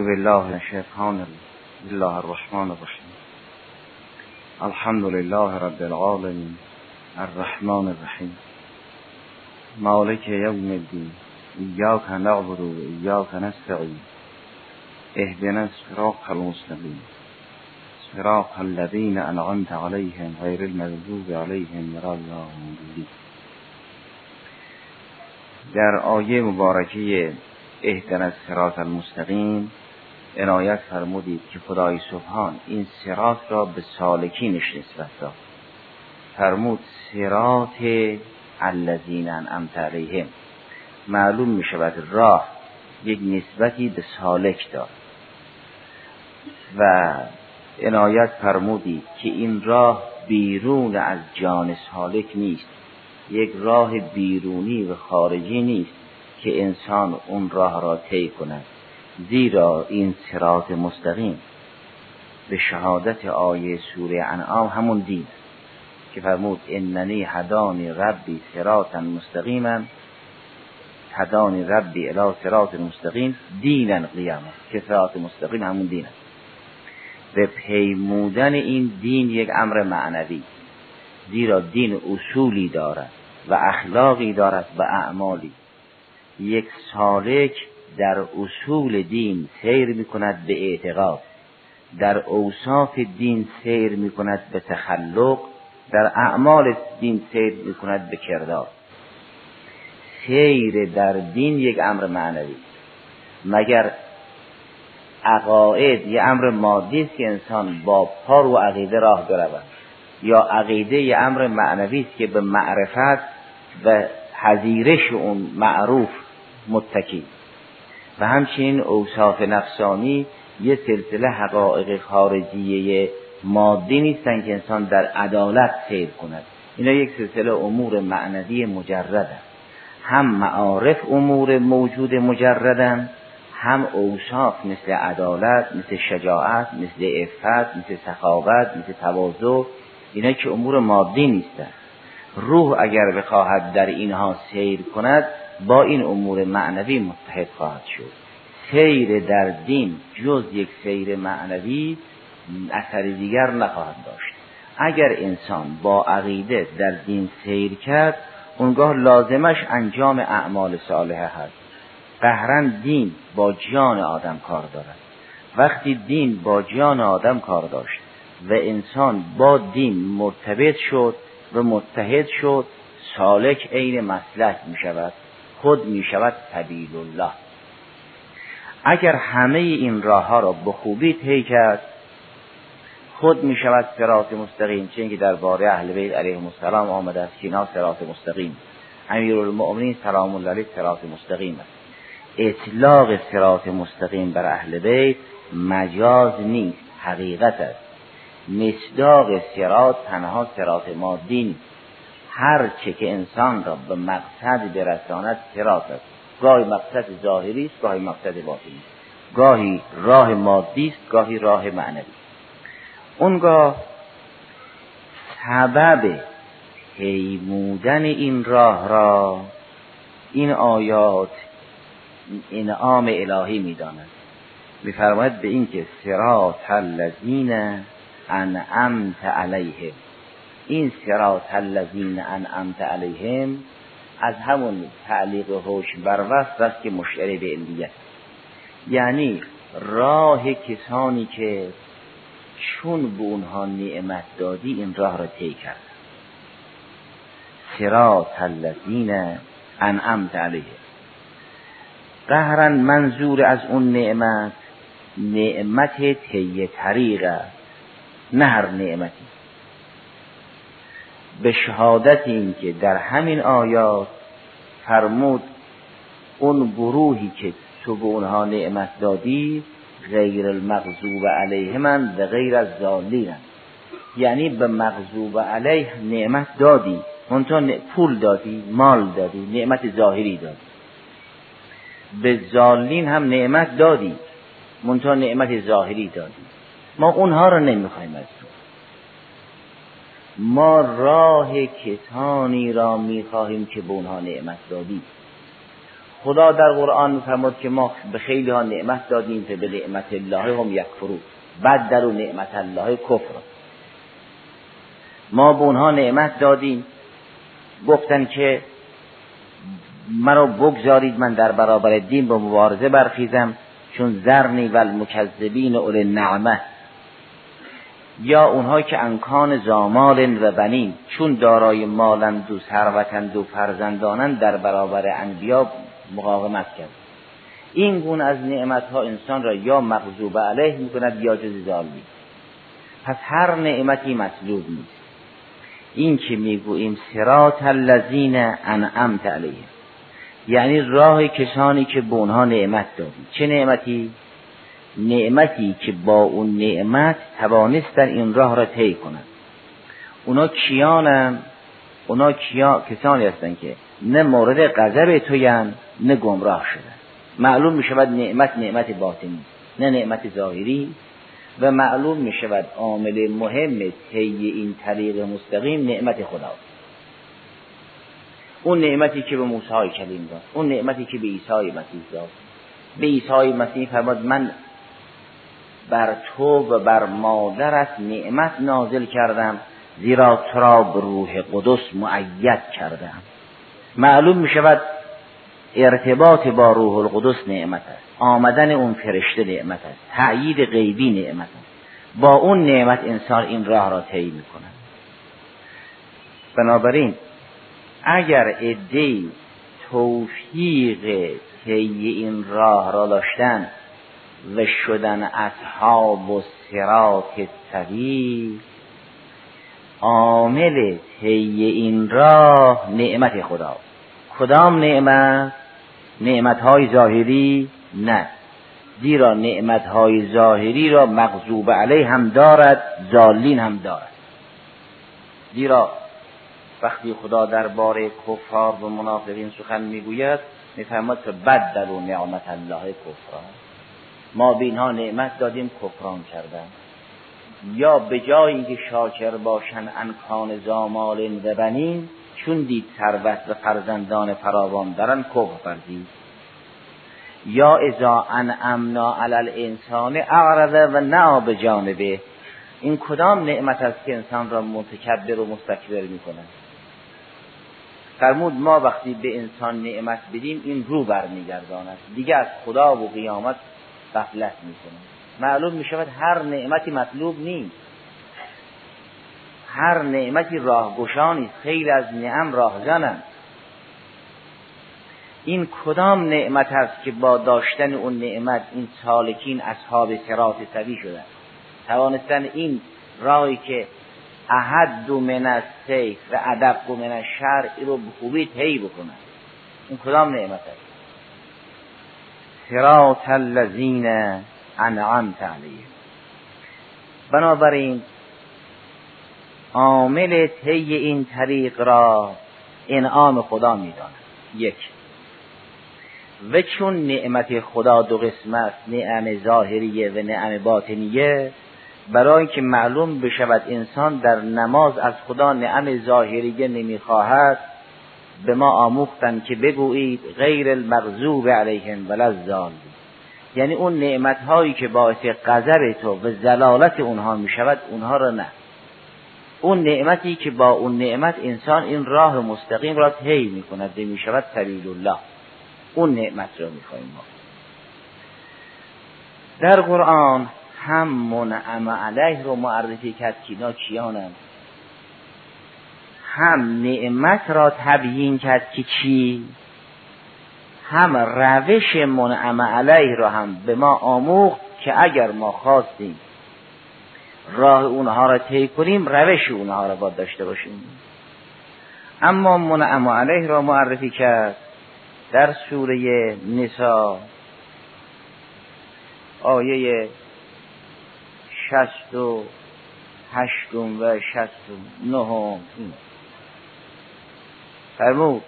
بالله من الشیطان الله الرحمن الرحیم. الحمد لله رب العالمین الرحمن الرحیم. مالک یوم الدین. ایاک نعبد و ایاک نستعین. اهدنا الصراط المستقیم. صراط الذين انعمت عليهم غير المغضوب عليهم ولا الضالين در آیه مبارکه اهدنا الصراط المستقیم عنایت فرمودید که خدای سبحان این سرات را به سالکینش نسبت داد. فرمود سرات الذین انعمت علیهم. معلوم می شود راه یک نسبتی به سالک داد. و عنایت فرمودید که این راه بیرون از جان سالک نیست. یک راه بیرونی و خارجی نیست که انسان اون راه را طی کند. زیرا این سرات مستقیم به شهادت آیه سوره انعام همون دین که فرمود اننی هدانی ربی سراتا مستقیما هدانی ربی الی سرات مستقیم دینا قیامه که سرات مستقیم همون دین است. به پیمودن این دین یک امر معنوی زیرا دین اصولی دارد و اخلاقی دارد و اعمالی. یک سالک در اصول دین سیر می کند به اعتقاد. در اوصاف دین سیر می کند به تخلق. در اعمال دین سیر می کند به کردار. سیر در دین یک امر معنوی. مگر عقاید یه امر مادی است که انسان با پار و عقیده راه برود. یا عقیده یه امر معنوی است که به معرفت و حذیرش اون معروف متکی. و همچنین اوصاف نفسانی یه سلسله حقایق خارجیه مادی نیستن که انسان در عدالت سیر کند. اینا یک سلسله امور معنوی مجرده هم معارف امور موجود مجردن هم اوصاف مثل عدالت مثل شجاعت مثل عفت مثل سخاوت مثل تواضع اینا که امور مادی نیستن. روح اگر بخواهد در اینها سیر کند با این امور معنوی متحد خواهد شد. سیر در دین جز یک سیر معنوی اثر دیگر نخواهد داشت. اگر انسان با عقیده در دین سیر کرد اونگاه لازمش انجام اعمال صالحه هست. قهرا دین با جان آدم کار دارد. وقتی دین با جان آدم کار داشت و انسان با دین مرتبط شد و متحد شد سالک عین مسلک می شود خود می شود سبیل الله اگر همه این راه ها را به خوبی طی کرد خود می شود سرات مستقیم چه اینکه در باره اهل بیت علیهم السلام آمده است که اینا سرات مستقیم. امیر المؤمنین سلام الله علیه سرات مستقیم است. اطلاق سرات مستقیم بر اهل بیت مجاز نیست حقیقت است. مصداق سرات تنها سرات مادی نیست. هر چه که انسان را به مقصد برساند سرات است. گاهی مقصد ظاهری است گاهی مقصد باطنی است. گاهی راه مادی است گاهی راه معنوی اونگاه سبب پیمودن این راه را این آیات انعام الهی می‌داند. میفرماید به اینکه صراط الذین انعمت علیهم. این صراط الذین انعمت علیهم از همون تعلیق هوش بر وصف است که مشتری به علیت یعنی راه کسانی که چون به اونها نعمت دادی این راه را طی کرد. صراط الذین انعمت علیهم. قهرا منظور از اون نعمت نعمت طی طریق نه هر نعمتی. به شهادت این که در همین آیات فرمود اون گروهی که تو به اونها نعمت دادی غیر المغضوب علیهم و غیر از یعنی به مغضوب علیه نعمت دادی. منتها پول دادی مال دادی نعمت ظاهری دادی. به ظالین هم نعمت دادی منتها نعمت ظاهری دادی. ما اونها رو نمی‌خوایم از تو. ما راه کسانی را می‌خواهیم که به اونها نعمت دادی خدا در قرآن میفرماد که ما به خیلی ها نعمت دادیم که به نعمت الله هم یکفرو. بعد در و نعمت الله کفر. ما به اونها نعمت دادیم. گفتن که مرا بگذارید من در برابر دین با مبارزه برخیزم چون زرنی و المکذبین اول نعمه یا اونها که انکان زامال و بنین چون دارای مالند و ثروتند و فرزندانند در برابر انبیا مقاومت کرد. این گونه از نعمت ها انسان را یا مغضوب علیه می کند یا جز ظالمی پس هر نعمتی مطلوب نیست. این که می‌گوییم سرات الذین انعمت علیهم. یعنی راه کسانی که به اونها نعمت دادی. چه نعمتی؟ نعمتی که با اون نعمت توانستن این راه را طی کنند اونا کیانن؟ اونا کیا کسانی هستن که نه مورد غضب تویان نه گمراه شدن. معلوم می شود نعمت نعمت باطنی نه نعمت ظاهری. و معلوم می شود عامل مهم طی این طریق مستقیم نعمت خدا. اون نعمتی که به موسی کلیم داد اون نعمتی که به عیسی مسیح داد. به عیسی مسیح فرمود من بر تو و بر مادرت نعمت نازل کردم زیرا تو را به روح قدس معید کردم. معلوم می شود ارتباط با روح القدس نعمت است. آمدن اون فرشته نعمت است. تأیید غیبی نعمت است. با اون نعمت انسان این راه را طی می کند بنابراین اگر عدهای توفیق طی این راه را داشتن و شدن اصحاب و سرات طویل. عامل طی این راه نعمت خدا. کدام نعمت؟ نعمت های ظاهری؟ نه. زیرا نعمت های ظاهری را مغضوب علیه هم دارد زالین هم دارد. زیرا وقتی خدا درباره کفار و منافقین سخن می‌گوید میفرماد که بدل و نعمت الله کفران. ما به اینها نعمت دادیم کفران کردن. یا به جای اینکه شاکر باشن انکان زامال و بنین چون دید ثروت و فرزندان فراوان دارن کفر کردید یا ازا امنا علی الانسان اعرض و نعا به جانبه. این کدام نعمت است که انسان را متکبر و مستکبر می‌کنه فرمود ما وقتی به انسان نعمت بدیم این رو برمیگرداند. دیگه از خدا و قیامت غفلت می‌کنه. معلوم می‌شود هر نعمتی مطلوب نیست. هر نعمتی راهگشانی است. خیلی از نعم راهزنند. این کدام نعمت است که با داشتن اون نعمت این سالکین اصحاب سرات سوی شدن؟ توانستن این راهی که احد من از سیف و ادب من از رو به خوبی طی بکنن. این کدام نعمت است؟ سرات الذین انعمت علیهم. بنابراین عامل طی این طریق را انعام خدا می‌داند. یک و چون نعمت خدا دو قسم است نعم ظاهریه و نعم باطنیه برای اینکه معلوم بشود انسان در نماز از خدا نعم ظاهریه نمی‌خواهد به ما آموختن که بگویید غیر المغضوب علیهم ولا الضالین. یعنی اون نعمت هایی که باعث غضب تو و زلالت اونها می شود اونها را نه. اون نعمتی که با اون نعمت انسان این راه مستقیم را طی می کند می شود سبیل الله. اون نعمت را می ما. در قرآن هم منعم علیه رو معرفی کرد که اینا کیانند. هم نعمت را تبیین کرد که چی؟ هم روش منعم علیه را هم به ما آموخت که اگر ما خواستیم راه اونها را طی کنیم روش اونها را باید داشته باشیم. اما منعم علیه را معرفی کرد در سوره نسا آیه شست و هشتم و شست و نهم. فرمود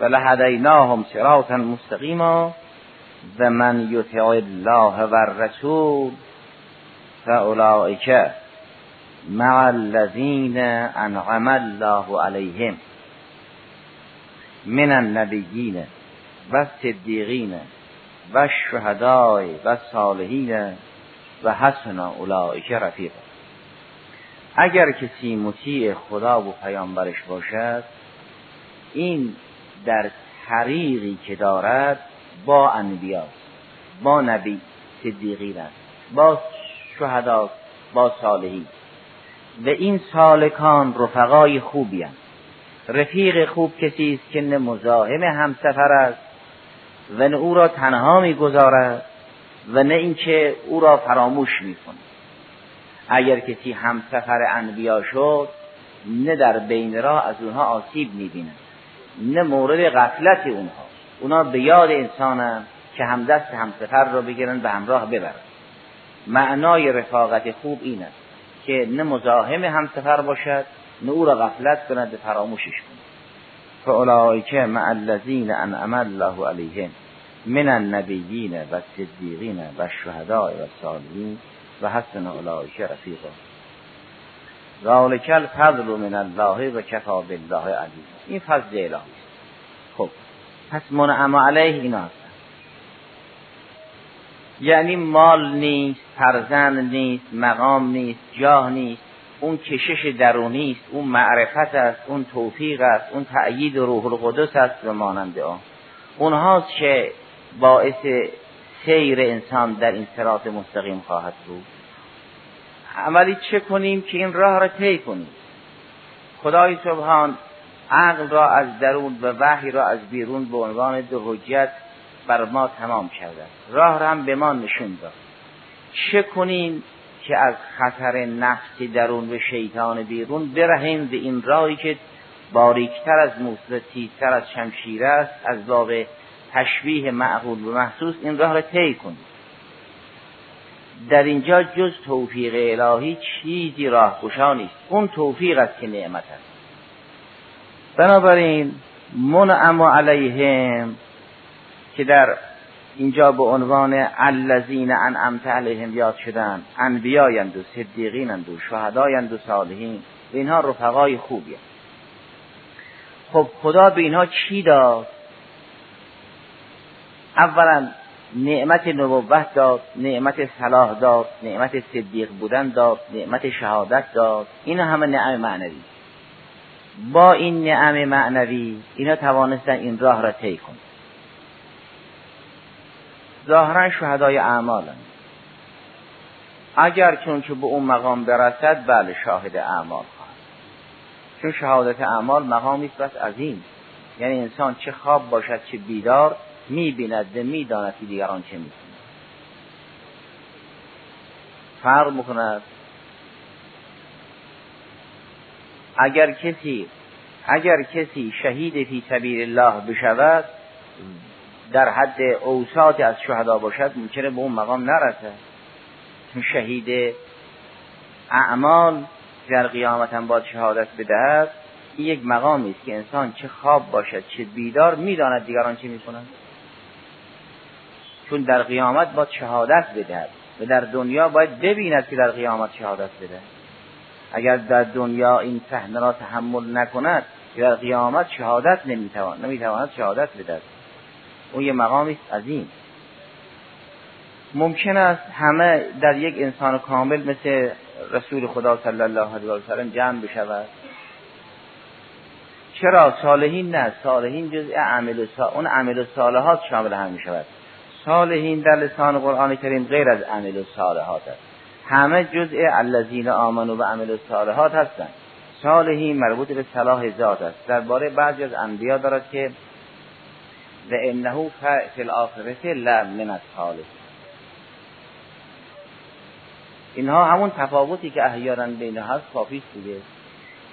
و لهدیناهم صراطا مستقیما و من یطع الله و الرسول فاولئک مع الذین انعم الله علیهم من النبیین و صدیقین و شهدای و صالحین و حسن اولئک رفیق اگر کسی مطیع خدا و پیامبرش باشد این در طریقی که دارد با انبیاست با نبی صدیقین است با شهدا با صالحین و این سالکان رفقای خوبی هست. رفیق خوب کسی است که نه مزاحم همسفر است و نه او را تنها می‌گذارد و نه اینکه او را فراموش می‌کنه اگر کسی همسفر انبیا شد نه در بین راه از اونها آسیب می‌بیند. نه مورد غفلت اونها. اونا به یاد انسانن که همدست همسفر را بگیرن به همراه ببرن. معنای رفاقت خوب این است که نه مزاحم همسفر باشد نه او را غفلت کند به فراموشش کند. فاولئک مع الذین انعم الله علیهم من النبیین و صدیقین و شهداء و صالحین و حسن اولئک رفیقا. ذالک الفضل من الله و کفا بالله علیم این فضل الهی خب پس منعم علیه اینا هستن. یعنی مال نیست فرزند نیست مقام نیست جاه نیست اون کشش درونی است اون معرفت است اون توفیق است اون تأیید روح القدس است و مانند آن. اونهاست که باعث سیر انسان در این سرات مستقیم خواهد بود. عملی چه کنیم که این راه را طی کنیم؟ خدای سبحان عقل را از درون و وحی را از بیرون به عنوان دو حجت بر ما تمام کرده. راه را هم به ما نشون داد. چه کنیم که از خطر نفس درون و شیطان بیرون برهیم به این راهی که باریکتر از موسه تیزتر از شمشیر است از باب تشبیه معقول و محسوس این راه را طی کنیم. در اینجا جز توفیق الهی چیزی راه نیست. اون توفیق است که نعمت است. بنابراین منعم علیهم که در اینجا به عنوان الذین انعمت علیهم یاد شدن انبیایند و صدیقینند و شهدایند و صالحین و اینها رفقای خوبی خب خدا به اینها چی داد؟ اولا نعمت نبوت داد نعمت صلاح داد نعمت صدیق بودن داد نعمت شهادت داد. این همه نعم معنوی. با این نعم معنوی اینا توانستن این راه را طی کنند ظاهرا شهدای اعمالن. اگر چون که به اون مقام برسد بله شاهد اعمال خواهد. چون شهادت اعمال مقامی است بس عظیم. یعنی انسان چه خواب باشد چه بیدار می‌بیند و می‌داند که دیگران چه می‌کنند. فرق می‌کند. اگر کسی اگر کسی شهید فی سبیل الله بشود در حد اوساط از شهدا باشد ممکنه به اون مقام نرسه شهید اعمال در قیامت هم باید شهادت بدهد این یک مقامی است که انسان چه خواب باشد چه بیدار می‌داند دیگران چه می‌کنند. چون در قیامت باید شهادت بدهد. و در دنیا باید ببیند که در قیامت شهادت بده. اگر در دنیا این صحنه را تحمل نکند در قیامت شهادت نمی‌تواند نمی‌تواند شهادت بدهد. اون یه مقامی عظیم. ممکن است همه در یک انسان کامل مثل رسول خدا صلی الله علیه و سلم جمع بشود. چرا؟ صالحین نه. صالحین جزء عمل اون عمل صالحات شامل هم می شود صالحین در لسان قرآن کریم غیر از عمل صالحات است. همه جزء الذین آمنو و عمل صالحات هستند. صالحین مربوط به صلاح ذات است. درباره بعضی از انبیا دارد که و انه فی الاخرت من الصالح. اینها همون تفاوتی که احیانا بین هست کافی دیگه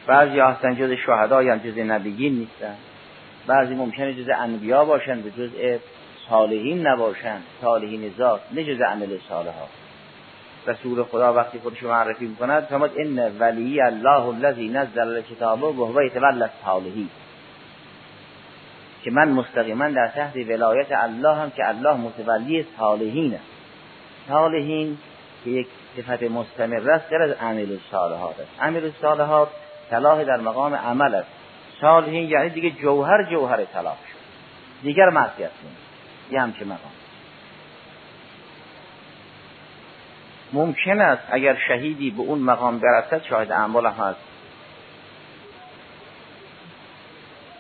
بعضی هستن جز شهدا یا جز نبیین نیستن. بعضی ممکنه جز انبیا باشن و جز صالحین نباشن صالحین ذات نه عمل صالحات رسول خدا وقتی خودش معرفی می‌کند فرمود ان ولی الله الذی نزل الکتاب و هو یتولی الصالحین. که من مستقیما در تحت ولایت الله هم که الله متولی صالحین است صالحین که یک صفت مستمر است در از عمل صالحات است. عمل صالحات صلاح در مقام عمل است. صالحین یعنی دیگه جوهر جوهر صلاح شد دیگر معصیت کنه یه همچه مقام. ممکن است اگر شهیدی به اون مقام برسد شاهد اعمال هم هست.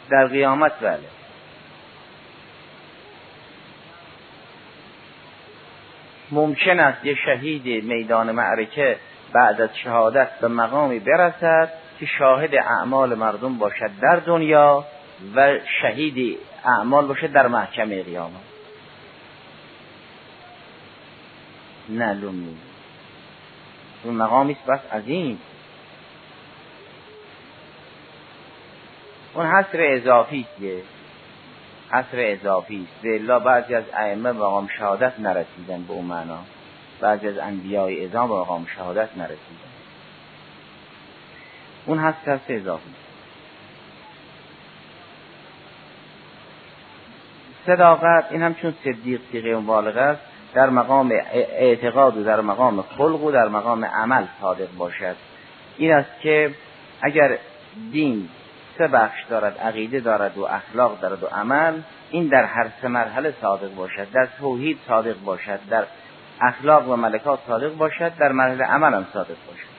در قیامت بله. ممکن است یه شهید میدان معرکه بعد از شهادت به مقامی برسد که شاهد اعمال مردم باشد در دنیا و شهید اعمال باشد در محکمه قیامت. نه لومی اون مقامی است بس عظیم. اون حصر اضافی است حصر اضافی است. به بعضی از ائمه به مقام شهادت نرسیدن به اون معنا. بعضی از انبیای اعظام به مقام شهادت نرسیدن. اون هست حصر اضافی صداقت این هم چون صدیق سیغه مبالغه است. در مقام اعتقاد و در مقام خلق و در مقام عمل صادق باشد. این است که اگر دین سه بخش دارد عقیده دارد و اخلاق دارد و عمل این در هر سه مرحله صادق باشد در توحید صادق باشد در اخلاق و ملکات صادق باشد در مرحله عمل هم صادق باشد.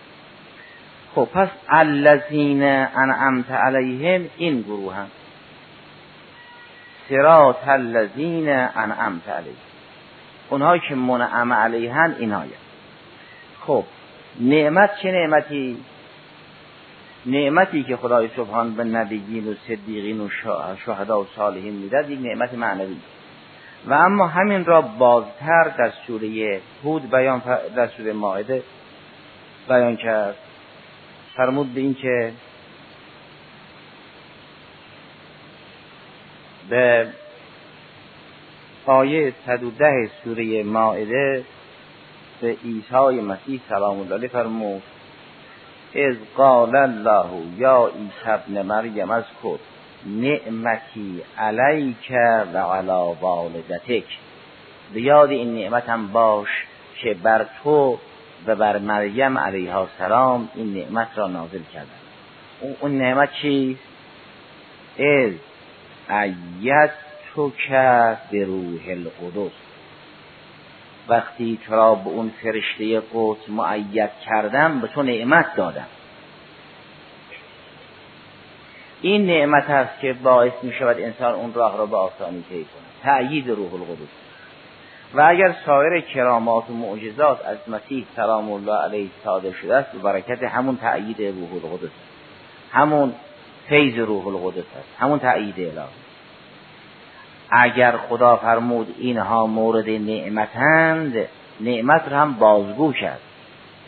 خب پس الذین انعمت علیهم این گروه هم. صراط الذین انعمت علیهم. اونهایی که منعم علیهن اینهایی خب نعمت چه نعمتی؟ نعمتی که خدای سبحان به نبیین و صدیقین و شهدا و صالحین می‌داد یک نعمت معنوی. و اما همین را بازتر در سوره هود بیان در سوره ماعده بیان کرد. فرمود به این که به آیه 110 سوره ماعده به عیسی مسیح سلام الله علیه فرمود از قال الله یا عیسی ابن مریم از کد نعمتی علیک و علا والدتک به یاد این نعمتم باش که بر تو و بر مریم علیها السلام این نعمت را نازل کردم اون نعمت چیست؟ از ایت تو که به روح القدس. وقتی تو را به اون فرشته قدس معید کردم به تو نعمت دادم. این نعمت است که باعث می شود انسان اون راه را به آسانی طی کند. تأیید روح القدس. و اگر سایر کرامات و معجزات از مسیح سلام الله علیه صادر شده است برکت همون تأیید روح القدس همون فیض روح القدس است. همون تأیید الهی. اگر خدا فرمود اینها مورد نعمتند نعمت را هم بازگو کرد.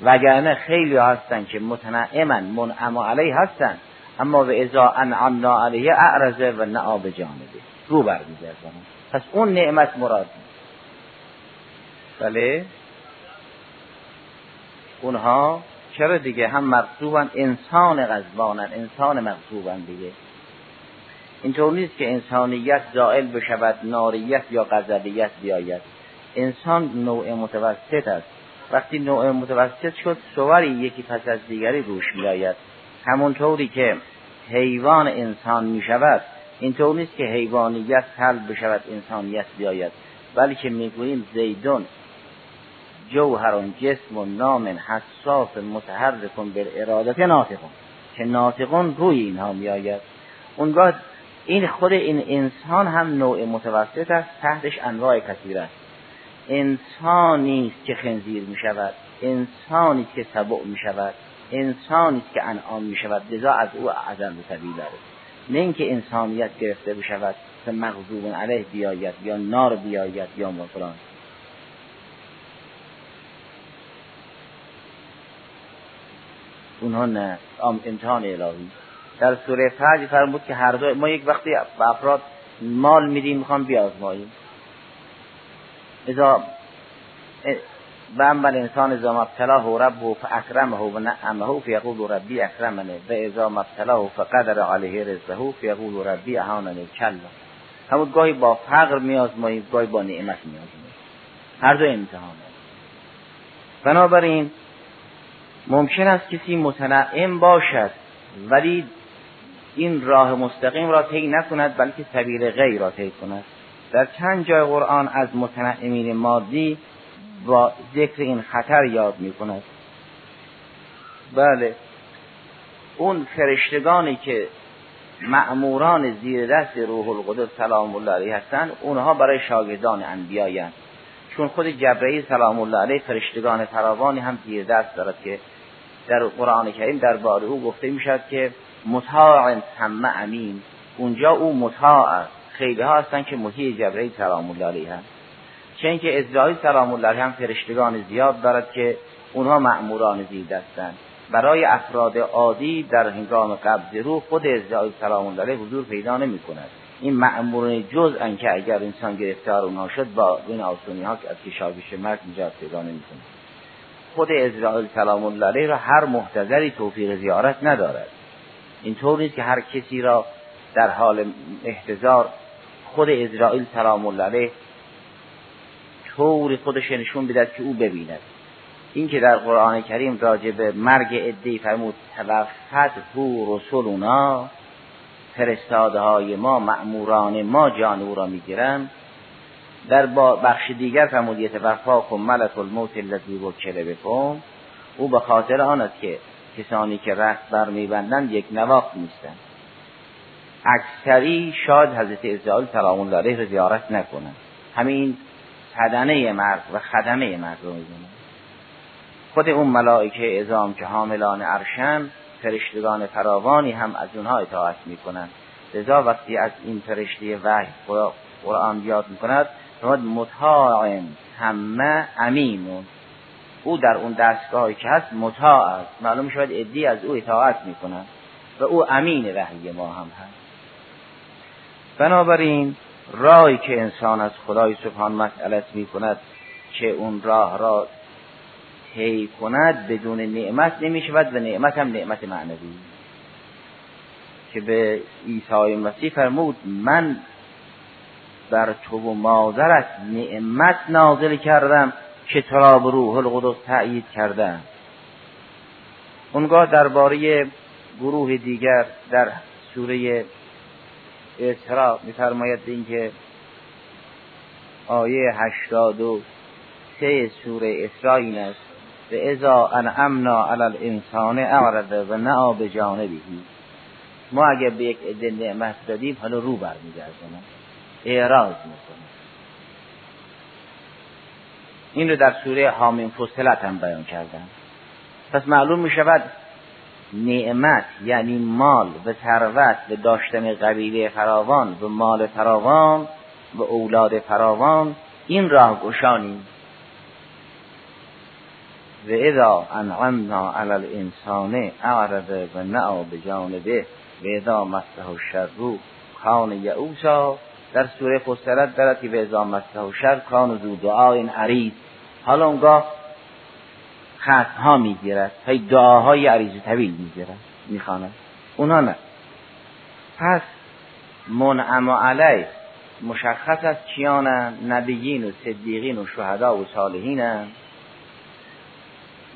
وگرنه خیلی هستند که متنعما منعم علیه هستند اما به ازا انعمنا علیه اعرضه و نعا به جانبه. رو برمیگردن پس اون نعمت مراد بله؟ اونها چرا دیگه؟ هم مغصوبن انسان غزبانن انسان مغصوبن دیگه. اینطور نیست که انسانیت زائل بشود ناریت یا غضبیت بیاید. انسان نوع متوسط است. وقتی نوع متوسط شد صوری یکی پس از دیگری روش میآید. همونطوری که حیوان انسان می شود اینطور نیست که حیوانیت حل بشود انسانیت بیاید. بلکه می‌گوییم زیدون جوهرون جسم و نام حساس متحرکون بر ارادت ناطقون که ناطقون روی اینها میآید. اونگاه این خود این انسان هم نوع متوسط است تحتش انواع کثیر است. انسانی است که خنزیر می شود انسانی که سبع می شود انسانی است که انعام می شود لذا از او عزم و طبیع داره. نه اینکه انسانیت گرفته بشود که مغضوب علیه بیاید یا نار بیاید یا فلان اونها نه امتحان الهی. در سوره فجر فرمود که هر دو ما یک وقتی به افراد مال میدیم می‌خوام بیازماییم. اذا و اما الانسان اذا مبتلاه ربه فاکرمه و نعمه فیقول ربی اکرمنه و اذا مبتلاه فقدر علیه رزقه فیقول ربی اهاننه کلا. همون گاهی با فقر میازماییم گاهی با نعمت میازماییم. هر دو امتحانه. بنابراین ممکن است کسی متنعم باشد ولی این راه مستقیم را طی نکند بلکه سبیل غیر را طی کند. در چند جای قرآن از متنعمین مادی با ذکر این خطر یاد می کند بله. اون فرشتگانی که معموران زیر دست روح القدس سلام الله علیه هستند اونها برای شاگردان انبیایند چون خود جبرئیل سلام الله علیه فرشتگان فراوانی هم زیر دست دارد که در قرآن کریم در بار او گفته می شود که مطاع ثم امین. اونجا او مطاع است. خیلی ها هستن که مطیع جبرئیل سلام الله علیه هست چه اینکه اسرائیل سلام الله علیه هم فرشتگان زیاد دارد که اونها معموران زیر دستند. برای افراد عادی در هنگام قبض روح خود اسرائیل سلام الله علیه حضور پیدا نمی کند این معموران جز که اگر انسان گرفتار اونها شد با این آسونی ها که از کشاورش مرگ نجات پیدا نمی خود اسرائیل سلام الله علیه را هر محتضری توفیق زیارت ندارد. اینطور نیست که هر کسی را در حال احتضار خود اسرائیل سلام الله علیه طوری خودش نشون بدهد که او ببیند. این که در قرآن کریم راجع به مرگ ادهی فرمود توفت هو رسولنا فرستاده های ما معموران ما جان او را می‌گیرند در بخش دیگر فرمود یتوفاکم ملک الموت الذی وکل بکن او به خاطر آن است که کسانی که رخت بر میبندند یک نواخت نیستند. اکثری شاید حضرت سلام الله علیه را زیارت نکنند. همین صدنه مرد و خدمه مرد رو خود اون ملائکه ازام که حاملان عرشن فرشتگان فراوانی هم از اونها اطاعت می‌کنند. لذا وقتی از این فرشته وحی قرآن یاد می‌کند فرمود مطاع همه امینون او در اون دستگاهی که هست مطاع است. معلوم شود ادی از او اطاعت می‌کنند و او امین وحی ما هم هست. بنابراین راهی که انسان از خدای سبحان مسئلت می کند که اون راه را طی کند بدون نعمت نمی شود و نعمت هم نعمت معنوی. که به عیسی مسیح فرمود من بر تو و مادرت نعمت نازل کردم. به روح القدس تأیید کردم اونگاه درباره گروه دیگر در سوره اسراء میفرماید اینکه آیه هشتاد و سه سوره اسراء این است. و ازا انعمنا علی الانسان اعرض و نعا به جانبی ما اگر به یک عده نعمت دادیم حالا رو برمیگردونه اعراض می‌کنه این رو در سوره حامیم فصلت هم بیان کردن. پس معلوم می شود نعمت یعنی مال و ثروت و داشتن قبیله فراوان و مال فراوان و اولاد فراوان این راه گشانی. و اذا انعمنا علی الانسان اعرض و نعا به جانبه و اذا مسته الشر کان یعوسا در سوره فصلت که به اذا مسته شر کان ذو دعای عریض. حالا اونگاه ختم ها می‌گیرد. های دعاهای عریض طویل می‌گیرد. می‌خواند. اونا نه. پس منعم علی مشخص است کیان نبیین و صدیقین و شهدا و صالحین.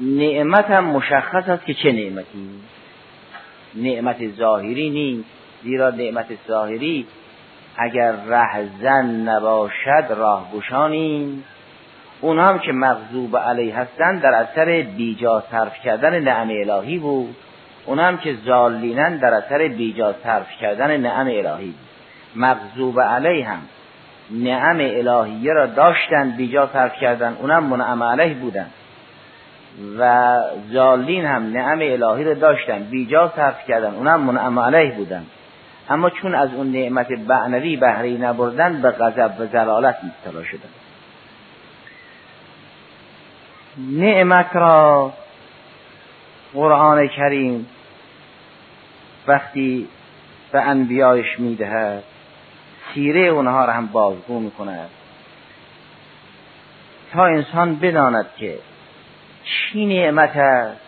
نعمت هم مشخص است که چه نعمتی؟ نعمت ظاهری نیست. زیرا نعمت ظاهری اگر رهزن نباشد راهگشانی اون هم که مغضوب علیه هستند در اثر بیجا صرف کردن نعم الهی بود. اون هم که زالینن در اثر بیجا صرف کردن نعم الهی مغضوب علیه هم نعم الهیه را داشتن بیجا صرف کردن اونم منعم علیه بودن. و زالین هم نعم الهی را داشتن بیجا صرف کردن اونم منعم علیه بودن. اما چون از اون نعمت بعنوی بهره نبردن به غضب و زلالت مبتلا شدن. نعمت را قرآن کریم وقتی به انبیایش می‌دهد سیره اونها را هم بازگو می‌کند. تا انسان بداند که چی نعمت است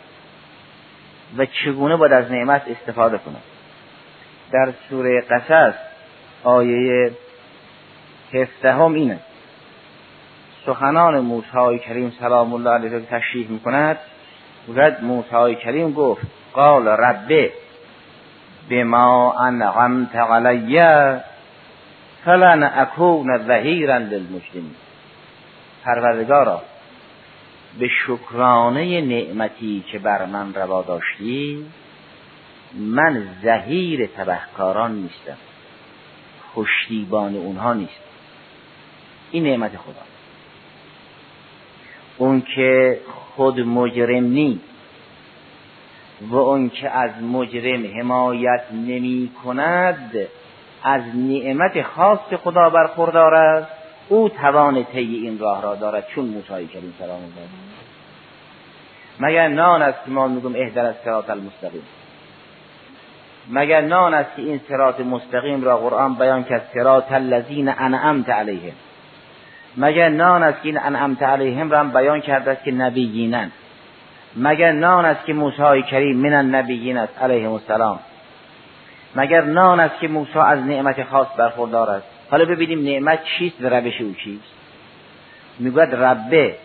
و چگونه باید از نعمت استفاده کند. در سوره قصص آیه هفدهم اینه. سخنان موسی کریم سلام الله علیه را تشریح می‌کند. گوید موسی کریم گفت قال ربه بما انعمت علی فلن اکون ظهیرا للمجرمین پروردگارا به شکرانه نعمتی که بر من روا داشتی من زهیر تبهکاران نیستم. پشتیبان اونها نیست. این نعمت خدا. اون که خود مجرم نیست و اون که از مجرم حمایت نمی کند از نعمت خاص خدا برخوردار است او توان طی این راه را دارد چون موسی کریم سلام الله مگر نان است که ما میگم اهدر از سرات المستقیم. مگر نان است که این سرات مستقیم را قرآن بیان کرد سرات الذین انعمت علیهم. مگر نان است که این انعمت علیهم را بیان کرده است که نبیینن. مگر نان است که موسی کریم من النبیین است علیهم السلام. مگر نان است که موسی از نعمت خاص برخوردار است. حالا ببینیم نعمت چیست و روش او چیست. می‌گوید ربه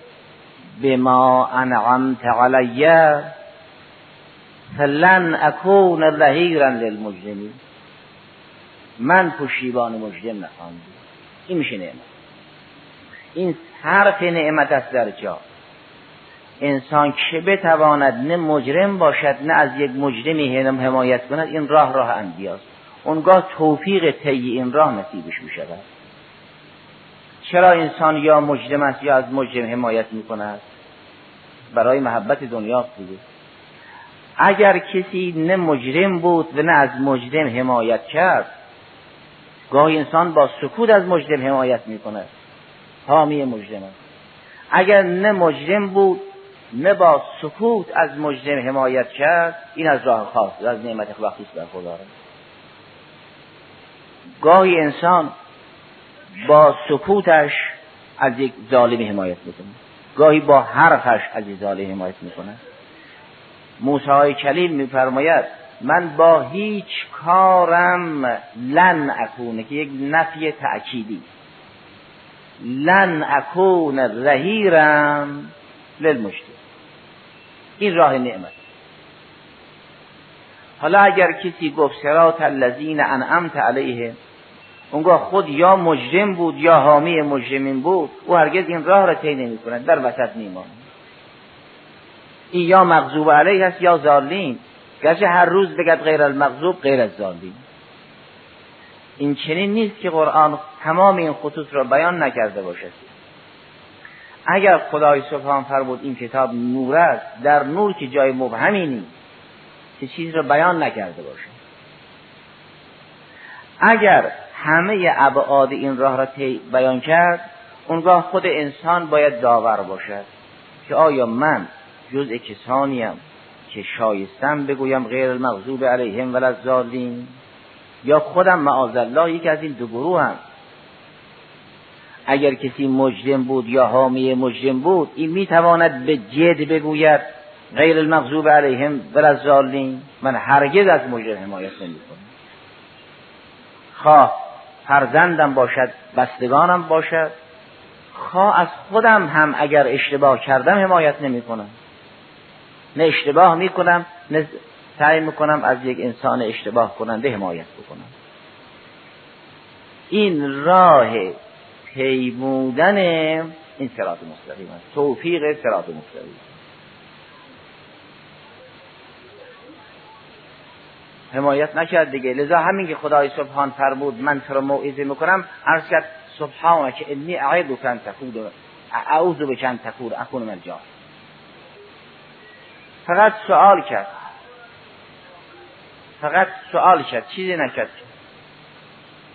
بما انعمت علی فلن اکون ظهیرا للمجرمین. من پشیبان مجرم نخواهم این میشه نعمت. این حرف نعمت است در جا. انسان که بتواند نه مجرم باشد نه از یک مجرمی حمایت کند؟ این راه راه انبیاست. اونگاه توفیق طی این راه نصیبش می شود چرا انسان یا مجرم است یا از مجرم حمایت می کند برای محبت دنیا بوده اگر کسی نه مجرم بود و نه از مجرم حمایت کرد گاهی انسان با سکوت از مجرم حمایت می کند حامی مجرم است. اگر نه مجرم بود نه با سکوت از مجرم حمایت کرد این از راه خاص از نعمت وقتی برخورداره گاهی انسان با سکوتش از یک ظالم حمایت می‌کنه گاهی با حرفش از یک ظالم حمایت می‌کنه موسی کلیم میفرماید من با هیچ کارم لن اکونه که یک نفی تأکیدی. لن اکون رهیرم للمشتر این راه نعمت. حالا اگر کسی گفت سرات الذین انعمت علیه اونگاه خود یا مجرم بود یا حامی مجرمین بود او هرگز این راه را طی نمی کند در وسط میماند. این یا مغضوب علیه است یا زالین گرچه هر روز بگد غیر المغضوب غیر از زالین این چنین نیست که قرآن تمام این خطوط را بیان نکرده باشد. اگر خدای سبحان فرمود این کتاب نور است در نور که جای مبهمی نیست که چیز را بیان نکرده باشه اگر همه ابعاد این راه را بیان کرد اونگاه خود انسان باید داور باشد که آیا من جزء کسانیم که شایستم بگویم غیر المغضوب علیهم ولا الضالین. یا خودم معاذ الله یکی از این دو گروه هم. اگر کسی مجرم بود یا حامی مجرم بود این می‌تواند به جد بگوید غیر المغضوب علیهم ولا الضالین. من هرگز از مجرم حمایت نمی‌کنم. خواه فرزندم باشد بستگانم باشد. خواه از خودم هم اگر اشتباه کردم حمایت نمی کنم نه اشتباه می کنم نه سعی می کنم از یک انسان اشتباه کننده حمایت بکنم. این راه پیمودن این سرات مستقیم است. توفیق سرات مستقیم. حمایت نکرد دیگه. لذا همین که خدای سبحان فرمود من تو رو موعظه می‌کنم عرض کرد سبحانه که انی اعیدو کن تکود اعوذ بکن تکود اکون من فقط سوال کرد. فقط سوال کرد. چیزی نکرد.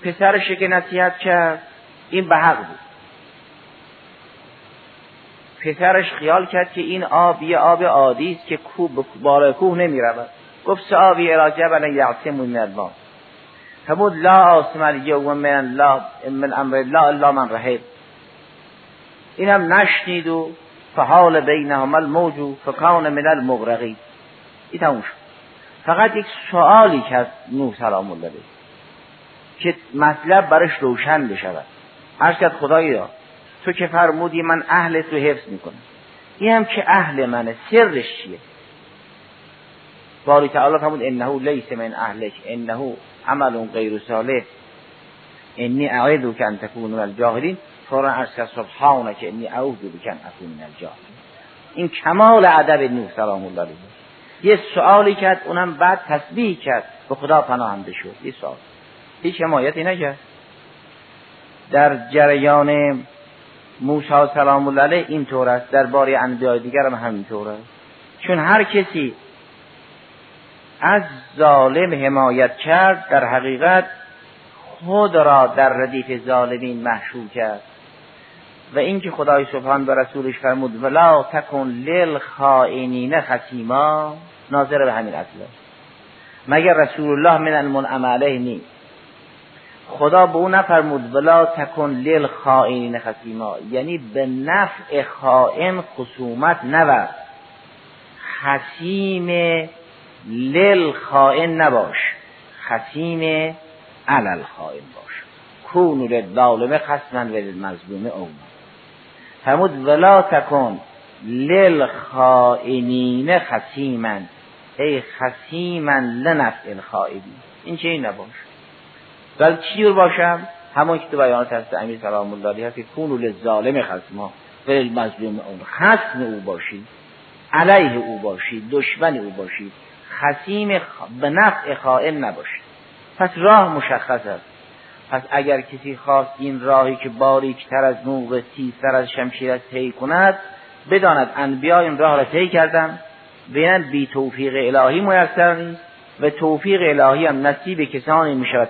پسرش که نصیحت کرد. این به حق بود. پسرش خیال کرد که این آب یه آب عادی است که کوه بالای کوه نمی رود گفت سآوی الى جبل یعصم من الماء فبود لا آسم الیوم من الله من امر الله الا من رحم اینم نشنید و فحال بینهما الموج فکان من المغرقین. این تموم شد. فقط یک سوالی کرد نوح سلام الله که مطلب برش روشن بشود. عرض کرد خدایا تو که فرمودی من اهل تو حفظ می‌کنم. این هم که اهل منه سرش چیه؟ باری تعالی فرمود انه لیس من اهلک انه عمل غیر صالح. انی اعیدو که ان تکون من الجاهلین. فورا عرض کرد سبحانه که انی اعوذ بک ان اکون من الجاهلین این کمال ادب نوح سلام الله علیه. یه سوالی کرد اونم بعد تسبیح کرد. به خدا پناهنده شد یه سوال. هیچ حمایتی نکرد. در جریان موسی سلام الله علیه این طور است. در باری انبیاء دیگر هم همینطور است. چون هر کسی از ظالم حمایت کرد در حقیقت خود را در ردیف ظالمین محشور کرد. و اینکه خدای سبحان و رسولش فرمود ولا تکن للخائنین خسیما ناظر به همین اصله مگر رسول الله من المنعم علیه نیست خدا به او نفرمود ولا تکن للخائنین خسیما یعنی به نفع خائن خصومت نبر. خسیم للخائن نباش. خسیم علل خائن باش. کونو للظالم خصما و للمظلوم اوما. فرمود ولا تکن للخائنین خسیما ای خسیما لنفع الخائنین. این چه این نباش؟ بل چی باشم؟ همون که تو بیانات هست امیر سلام الله هست که کونو للظالم خصما و للمظلوم اوما خصم او باشید علیه او باشید دشمن او باشید. خسیم خ... به نفع خائن نباشید. پس راه مشخص است. پس اگر کسی خواست این راهی که باریکتر از موق تیزتر از شمشیر است طی کند بداند انبیا این راه را طی کردن بینند بی توفیق الهی میسر نیست و توفیق الهی هم نصیب کسانی می شود